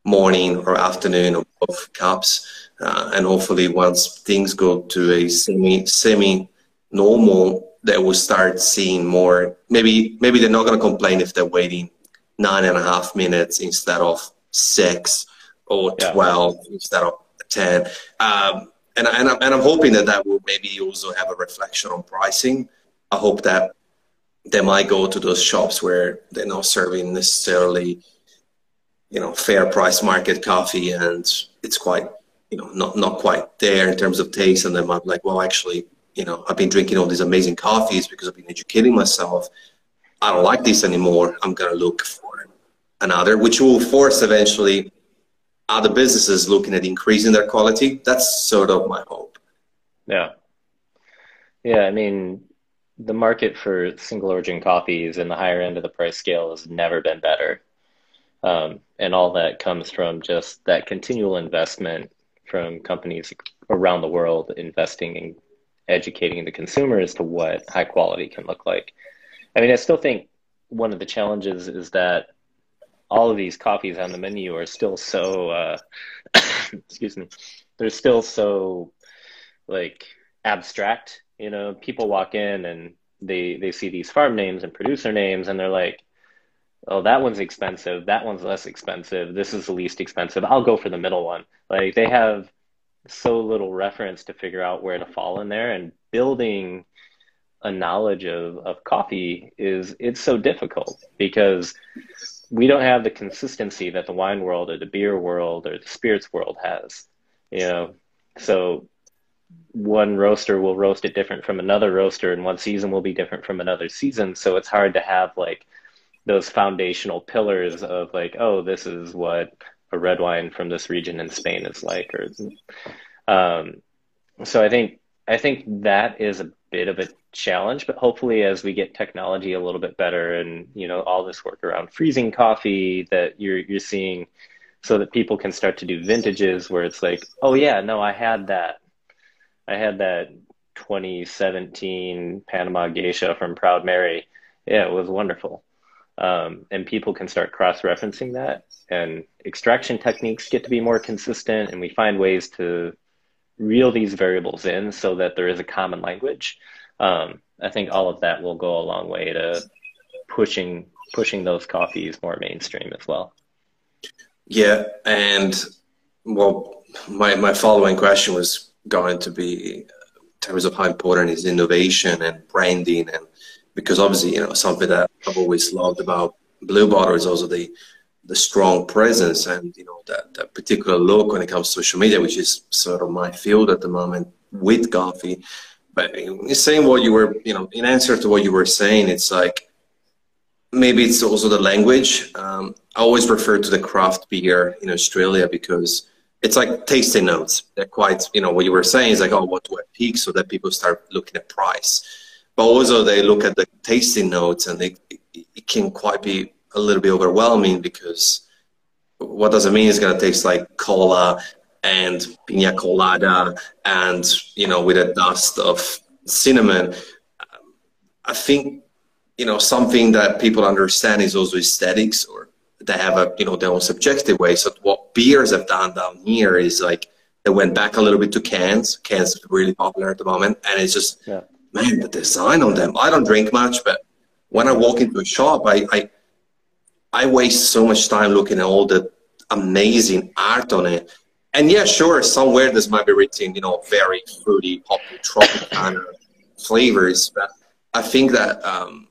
A: morning or afternoon of cups. Uh, and hopefully, once things go to a semi semi normal, they will start seeing more. Maybe maybe they're not going to complain if they're waiting nine and a half minutes instead of six or yeah. twelve instead of ten. Um, and, and, I'm, and I'm hoping that that will maybe also have a reflection on pricing. I hope that they might go to those shops where they're not serving necessarily you know fair price market coffee and it's quite you know not not quite there in terms of taste and then i'm like well actually you know i've been drinking all these amazing coffees because i've been educating myself i don't like this anymore i'm going to look for another which will force eventually other businesses looking at increasing their quality that's sort of my hope
B: yeah yeah i mean the market for single origin coffees in the higher end of the price scale has never been better. Um, and all that comes from just that continual investment from companies around the world investing in educating the consumer as to what high quality can look like. I mean, I still think one of the challenges is that all of these coffees on the menu are still so, uh, *coughs* excuse me, they're still so like abstract you know, people walk in and they they see these farm names and producer names and they're like, "Oh, that one's expensive. That one's less expensive. This is the least expensive. I'll go for the middle one." Like they have so little reference to figure out where to fall in there and building a knowledge of, of coffee is it's so difficult because we don't have the consistency that the wine world or the beer world or the spirits world has you know? So one roaster will roast it different from another roaster and one season will be different from another season. So it's hard to have like those foundational pillars of like oh this is what a red wine from this region in spain is like or um, so i think i think that is a bit of a challenge but hopefully as we get technology a little bit better and you know all this work around freezing coffee that you're you're seeing so that people can start to do vintages where it's like oh yeah no i had that I had that 2017 Panama Geisha from Proud Mary. Yeah, it was wonderful. Um, and people can start cross referencing that, and extraction techniques get to be more consistent, and we find ways to reel these variables in so that there is a common language. Um, I think all of that will go a long way to pushing pushing those coffees more mainstream as well.
A: Yeah, and well, my my following question was going to be in terms of how important is innovation and branding and because obviously you know something that I've always loved about Blue Bottle is also the the strong presence and you know that, that particular look when it comes to social media, which is sort of my field at the moment with coffee. But saying what you were, you know, in answer to what you were saying, it's like maybe it's also the language. Um, I always refer to the craft beer in Australia because it's like tasting notes. They're quite, you know, what you were saying is like, oh, what do I pick? So that people start looking at price. But also they look at the tasting notes and they, it can quite be a little bit overwhelming because what does it mean? It's gonna taste like cola and pina colada, and you know, with a dust of cinnamon. I think you know something that people understand is also aesthetics, or they have a you know their own subjective way. So what beers have done down here is like they went back a little bit to cans. Cans are really popular at the moment, and it's just yeah. man, the design on them. I don't drink much, but when I walk into a shop, I, I I waste so much time looking at all the amazing art on it. And yeah, sure, somewhere this might be written, you know, very fruity, hoppy, tropical kind of flavors. But I think that um,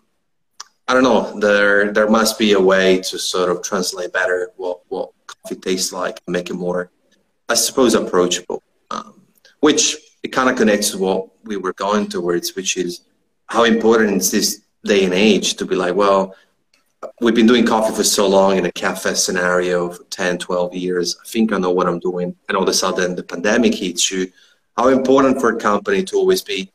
A: I don't know. There there must be a way to sort of translate better what what coffee tastes like, make it more, I suppose, approachable. Um, which it kind of connects to what we were going towards, which is how important is this day and age to be like, well, we've been doing coffee for so long in a cafe scenario for 10, 12 years. I think I know what I'm doing. And all of a sudden the pandemic hits you. How important for a company to always be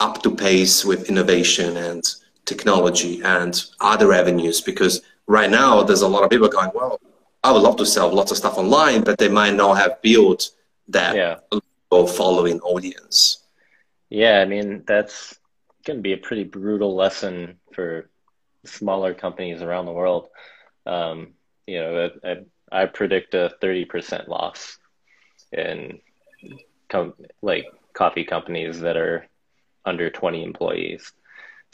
A: up to pace with innovation and technology and other avenues because right now there's a lot of people going, well, I would love to sell lots of stuff online, but they might not have built that yeah. following audience.
B: Yeah, I mean that's going to be a pretty brutal lesson for smaller companies around the world. Um, you know, I, I, predict a 30% loss in com- like coffee companies that are under 20 employees.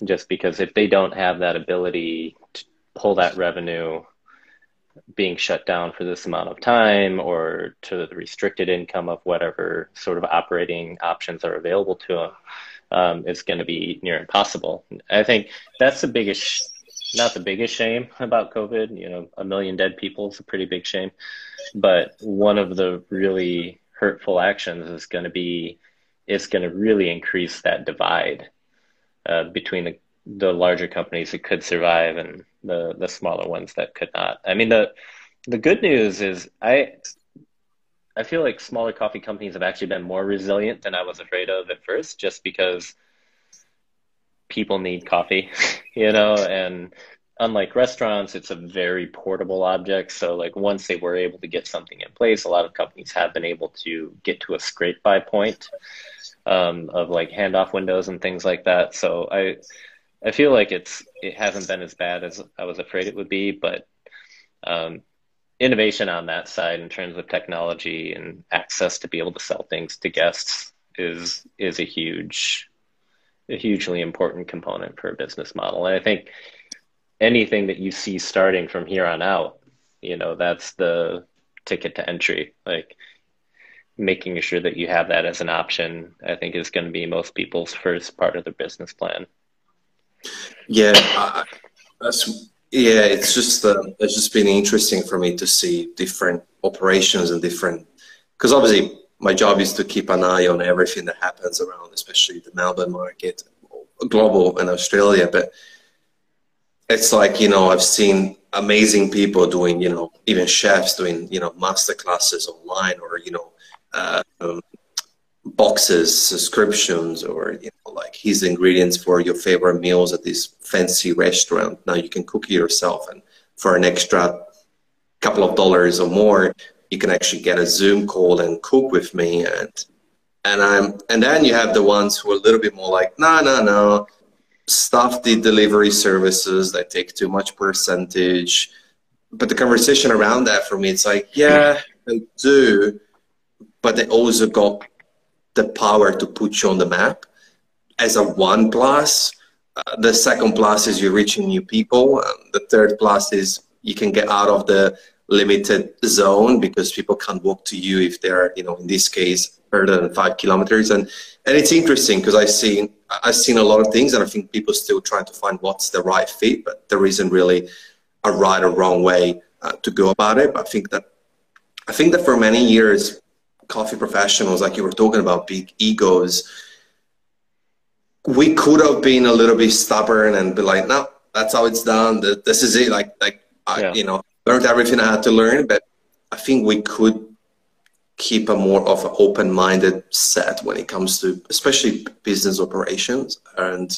B: Just because if they don't have that ability to pull that revenue being shut down for this amount of time or to the restricted income of whatever sort of operating options are available to them, um, it's going to be near impossible. I think that's the biggest not the biggest shame about COVID. You know, a million dead people is a pretty big shame. But one of the really hurtful actions is going to be it's going to really increase that divide uh, between the, the larger companies that could survive and the, the smaller ones that could not. I mean, the the good news is I I feel like smaller coffee companies have actually been more resilient than I was afraid of at first, just because people need coffee, *laughs* you know, and unlike restaurants, it's a very portable object. So like once they were able to get something in place, a lot of companies have been able to get to a scrape by point um, of like handoff windows and things like that. So I I feel like it's it hasn't been as bad as I was afraid it would be, but um, innovation on that side in terms of technology and access to be able to sell things to guests is is a huge a hugely important component for a business model. And I think anything that you see starting from here on out, you know, that's the ticket to entry. Like making sure that you have that as an option, I think is going to be most people's first part of their business plan.
A: Yeah, uh, that's yeah. It's just uh, it's just been interesting for me to see different operations and different because obviously my job is to keep an eye on everything that happens around, especially the Melbourne market, global and Australia. But it's like you know I've seen amazing people doing you know even chefs doing you know master classes online or you know uh, um, boxes subscriptions or you know like his ingredients for your favorite meals at this fancy restaurant now you can cook it yourself and for an extra couple of dollars or more you can actually get a zoom call and cook with me and and i'm and then you have the ones who are a little bit more like no no no stuff the delivery services that take too much percentage. But the conversation around that for me, it's like, yeah, they do, but they also got the power to put you on the map as a one plus. Uh, the second plus is you're reaching new people. Um, the third plus is you can get out of the limited zone because people can't walk to you if they're, you know, in this case, further than five kilometers. And and it's interesting because I've seen I've seen a lot of things, and I think people still trying to find what's the right fit, but there isn't really a right or wrong way uh, to go about it. But I think that I think that for many years, coffee professionals, like you were talking about, big egos, we could have been a little bit stubborn and be like, no, that's how it's done. This is it. Like like yeah. I, you know, learned everything I had to learn, but I think we could keep a more of an open-minded set when it comes to especially business operations and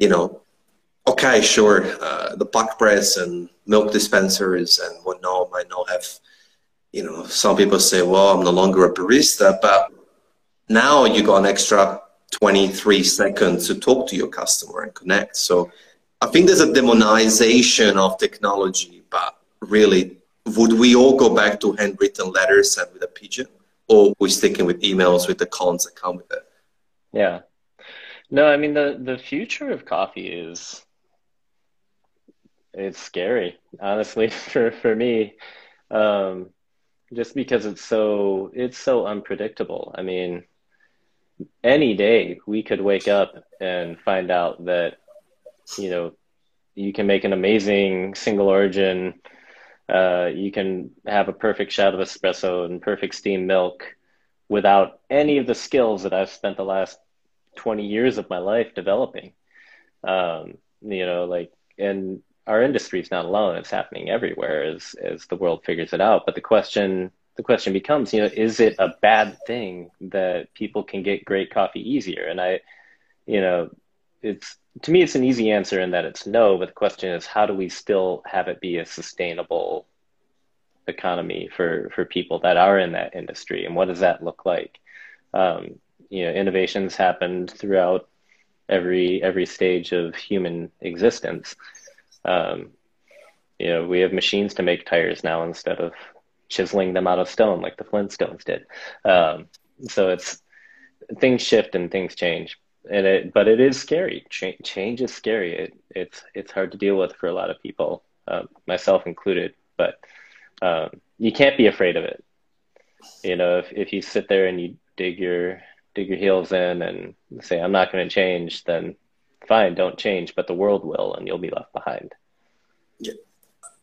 A: you know okay, sure, uh, the puck press and milk dispensers and whatnot might not have, you know, some people say, well, I'm no longer a barista, but now you got an extra 23 seconds to talk to your customer and connect. So I think there's a demonization of technology, but really, would we all go back to handwritten letters and with a pigeon? Or we sticking with emails with the cons that come with it?
B: Yeah. No, I mean the the future of coffee is it's scary, honestly, *laughs* for for me, um, just because it's so it's so unpredictable. I mean, any day we could wake up and find out that you know you can make an amazing single origin. Uh, you can have a perfect shot of espresso and perfect steam milk without any of the skills that I've spent the last 20 years of my life developing. Um, you know, like, and our industry is not alone. It's happening everywhere as, as the world figures it out. But the question, the question becomes, you know, is it a bad thing that people can get great coffee easier? And I, you know, it's, to me, it's an easy answer in that it's no, but the question is, how do we still have it be a sustainable economy for, for people that are in that industry? And what does that look like? Um, you know innovations happened throughout every every stage of human existence. Um, you know, we have machines to make tires now instead of chiseling them out of stone like the Flintstones did. Um, so it's things shift and things change, and it but it is scary. Ch- change is scary. It, it's it's hard to deal with for a lot of people, uh, myself included. But um, you can't be afraid of it. You know, if if you sit there and you dig your dig your heels in and say, I'm not going to change, then fine, don't change, but the world will, and you'll be left behind.
A: Yeah.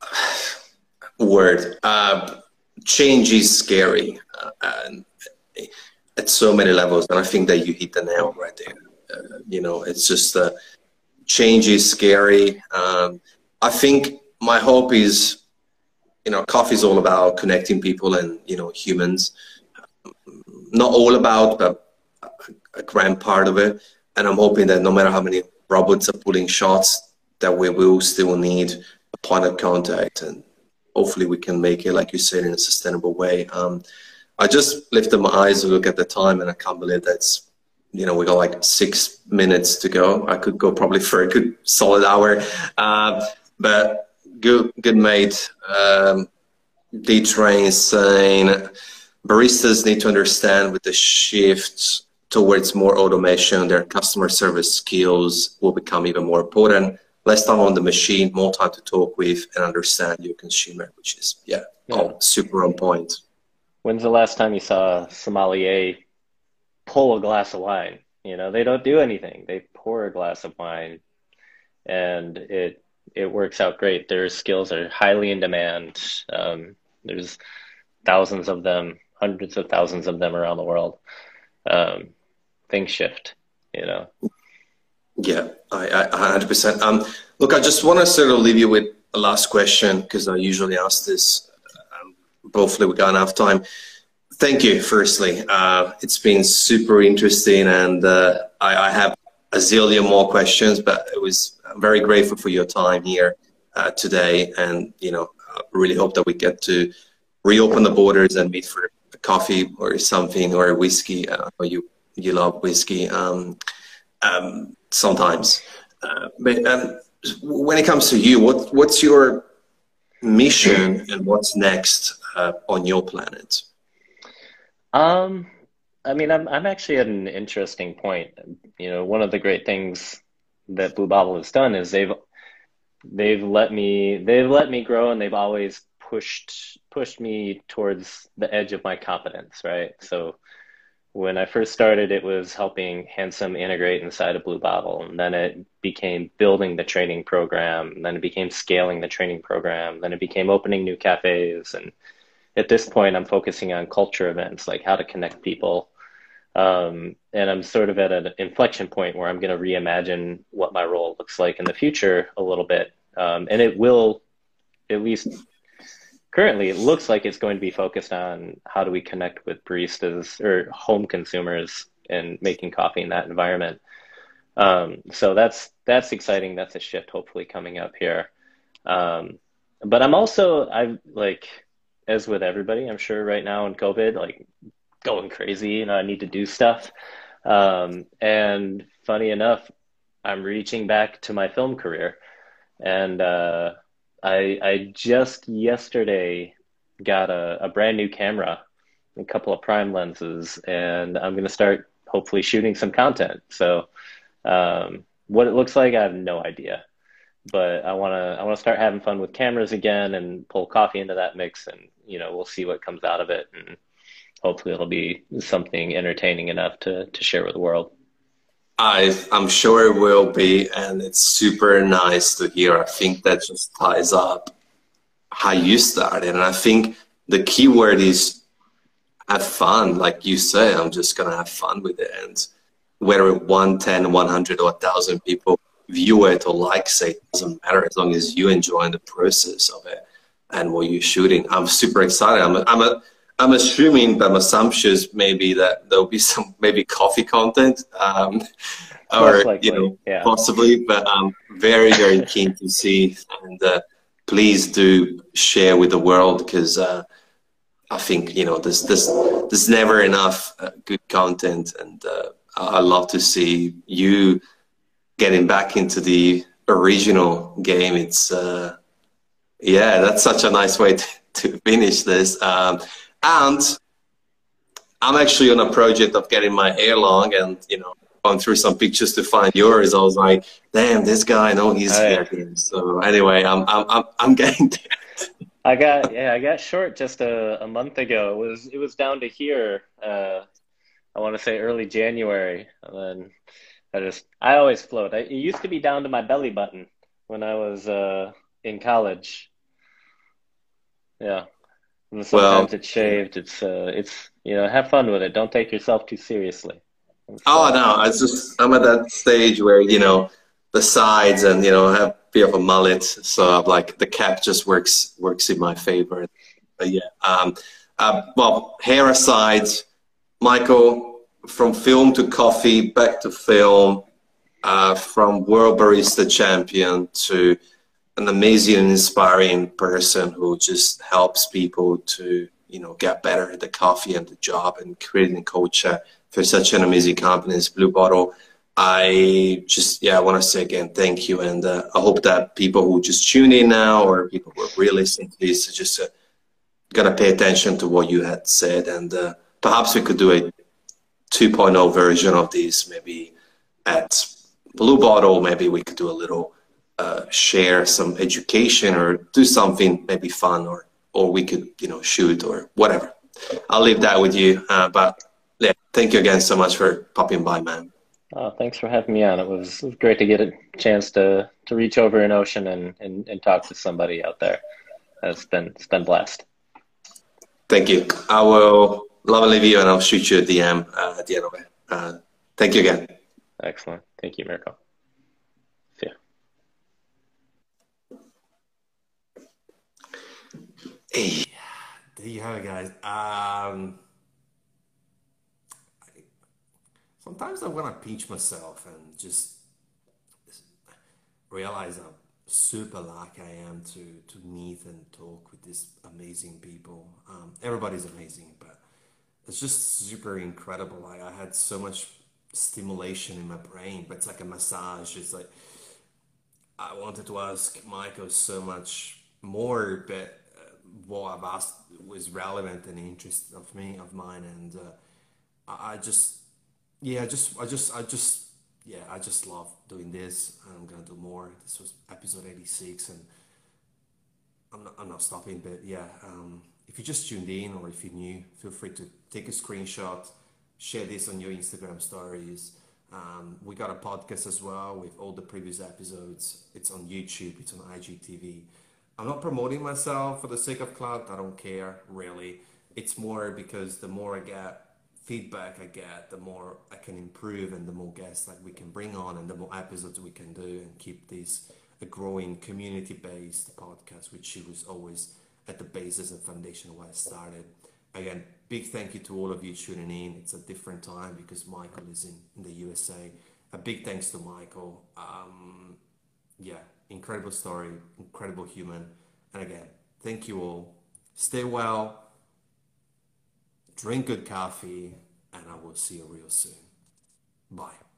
A: *sighs* Word. Uh, change is scary uh, at so many levels. And I think that you hit the nail right there. You know, it's just uh, change is scary. Um, I think my hope is, you know, coffee is all about connecting people and, you know, humans. Not all about, but a grand part of it. And I'm hoping that no matter how many robots are pulling shots, that we will still need a point of contact, and hopefully we can make it, like you said, in a sustainable way. Um, I just lifted my eyes and look at the time, and I can't believe that's you know we got like six minutes to go. I could go probably for a good solid hour, uh, but good, good mate. Um, D Train saying baristas need to understand with the shift towards more automation, their customer service skills will become even more important. Less time on the machine, more time to talk with and understand your consumer, which is, yeah, yeah. Oh, super on point.
B: When's the last time you saw a sommelier pull a glass of wine? You know, they don't do anything. They pour a glass of wine and it it works out great. Their skills are highly in demand. Um, there's thousands of them, hundreds of thousands of them around the world. Um, things shift, you know?
A: Yeah, I, I 100%. Um, look, I just want to sort of leave you with a last question because I usually ask this. Um, hopefully, we got enough time. Thank you, firstly. Uh, it's been super interesting, and uh, I, I, have a zillion more questions, but it was I'm very grateful for your time here uh, today, and you know, I really hope that we get to reopen the borders and meet for a coffee or something or a whiskey. Uh, you you love whiskey um, um, sometimes. Uh, but um, when it comes to you, what what's your mission and what's next uh, on your planet?
B: Um, I mean, I'm I'm actually at an interesting point. You know, one of the great things that Blue Bottle has done is they've they've let me they've let me grow and they've always pushed pushed me towards the edge of my competence, right? So when I first started, it was helping Handsome integrate inside of Blue Bottle. And then it became building the training program. And then it became scaling the training program. Then it became opening new cafes. And at this point, I'm focusing on culture events, like how to connect people. Um, and I'm sort of at an inflection point where I'm going to reimagine what my role looks like in the future a little bit. Um, and it will, at least currently it looks like it's going to be focused on how do we connect with baristas or home consumers and making coffee in that environment. Um, so that's that's exciting. That's a shift hopefully coming up here. Um, but I'm also I like as with everybody, I'm sure right now in COVID, like going crazy. You know, I need to do stuff. Um, and funny enough, I'm reaching back to my film career, and uh, I I just yesterday got a, a brand new camera, a couple of prime lenses, and I'm gonna start hopefully shooting some content. So um, what it looks like, I have no idea, but I wanna I wanna start having fun with cameras again and pull coffee into that mix, and you know we'll see what comes out of it, and hopefully it'll be something entertaining enough to to share with the world.
A: I, I'm sure it will be, and it's super nice to hear. I think that just ties up how you started, and I think the key word is have fun. Like you say, I'm just gonna have fun with it, and whether 1, 10, 100, or 1,000 people view it or like say it doesn't matter as long as you enjoy the process of it and what you're shooting. I'm super excited. I'm a, I'm a I'm assuming by my assumptions maybe that there'll be some maybe coffee content, um, *laughs* or likely, you know yeah. possibly. But I'm very very keen to see, and uh, please do share with the world because uh, I think you know there's there's there's never enough uh, good content, and uh, I love to see you getting back into the original game. It's uh, yeah, that's such a nice way *laughs* to, to finish this. Um, and I'm actually on a project of getting my hair long and, you know, gone through some pictures to find yours. I was like, damn, this guy, I know he's here. So anyway, I'm, I'm, I'm, I'm *laughs* getting there.
B: I got, yeah, I got short just a, a month ago. It was, it was down to here. Uh, I want to say early January. And then I just, I always float. I, it used to be down to my belly button when I was, uh, in college. Yeah. And sometimes well, it's shaved. It's uh, it's you know, have fun with it. Don't take yourself too seriously.
A: oh no, I just I'm at that stage where you know the sides and you know I have a bit of a mullet, so I'm like the cap just works works in my favor. But yeah, um, uh, well, hair aside, Michael, from film to coffee, back to film, uh, from world barista champion to an amazing and inspiring person who just helps people to you know get better at the coffee and the job and creating culture for such an amazing company as Blue Bottle. I just yeah I want to say again thank you and uh, I hope that people who just tune in now or people who are really listening to this just uh, gonna pay attention to what you had said and uh, perhaps we could do a 2.0 version of this maybe at Blue Bottle maybe we could do a little uh, share some education or do something maybe fun or or we could you know shoot or whatever. I'll leave that with you uh, but yeah thank you again so much for popping by man.
B: Oh, thanks for having me on. It was, great to get a chance to to reach over an ocean and, and and talk to somebody out there. It's been it's been blessed
A: thank you. I will love and leave you and i'll shoot you a dm uh, at the end of it. Uh, thank you again.
B: Excellent. Thank you mirko.
C: Hey, there you have it, guys. Um, I, sometimes I want to pinch myself and just realize how super lucky I am to to meet and talk with these amazing people. Um, everybody's amazing, but it's just super incredible. Like I had so much stimulation in my brain, but it's like a massage. It's like I wanted to ask Michael so much more, but what I've asked was relevant and interest of me of mine, and uh, I, just yeah, I just I just I just yeah, I just love doing this, and I'm gonna do more. This was episode 86, and I'm not, I'm not stopping. But yeah, um, if you just tuned in or if you're new, feel free to take a screenshot, share this on your Instagram stories. Um, we got a podcast as well with all the previous episodes. It's on YouTube. It's on IGTV. I'm not promoting myself for the sake of clout. I don't care really. It's more because the more I get feedback I get, the more I can improve and the more guests that we can bring on and the more episodes we can do and keep this a growing community based podcast, which she was always at the basis and foundation of why I started. Again, big thank you to all of you tuning in. It's a different time because Michael is in, in the USA.
A: A big thanks to Michael. Um, yeah, incredible story, incredible human. And again, thank you all. Stay well, drink good coffee, and I will see you real soon. Bye.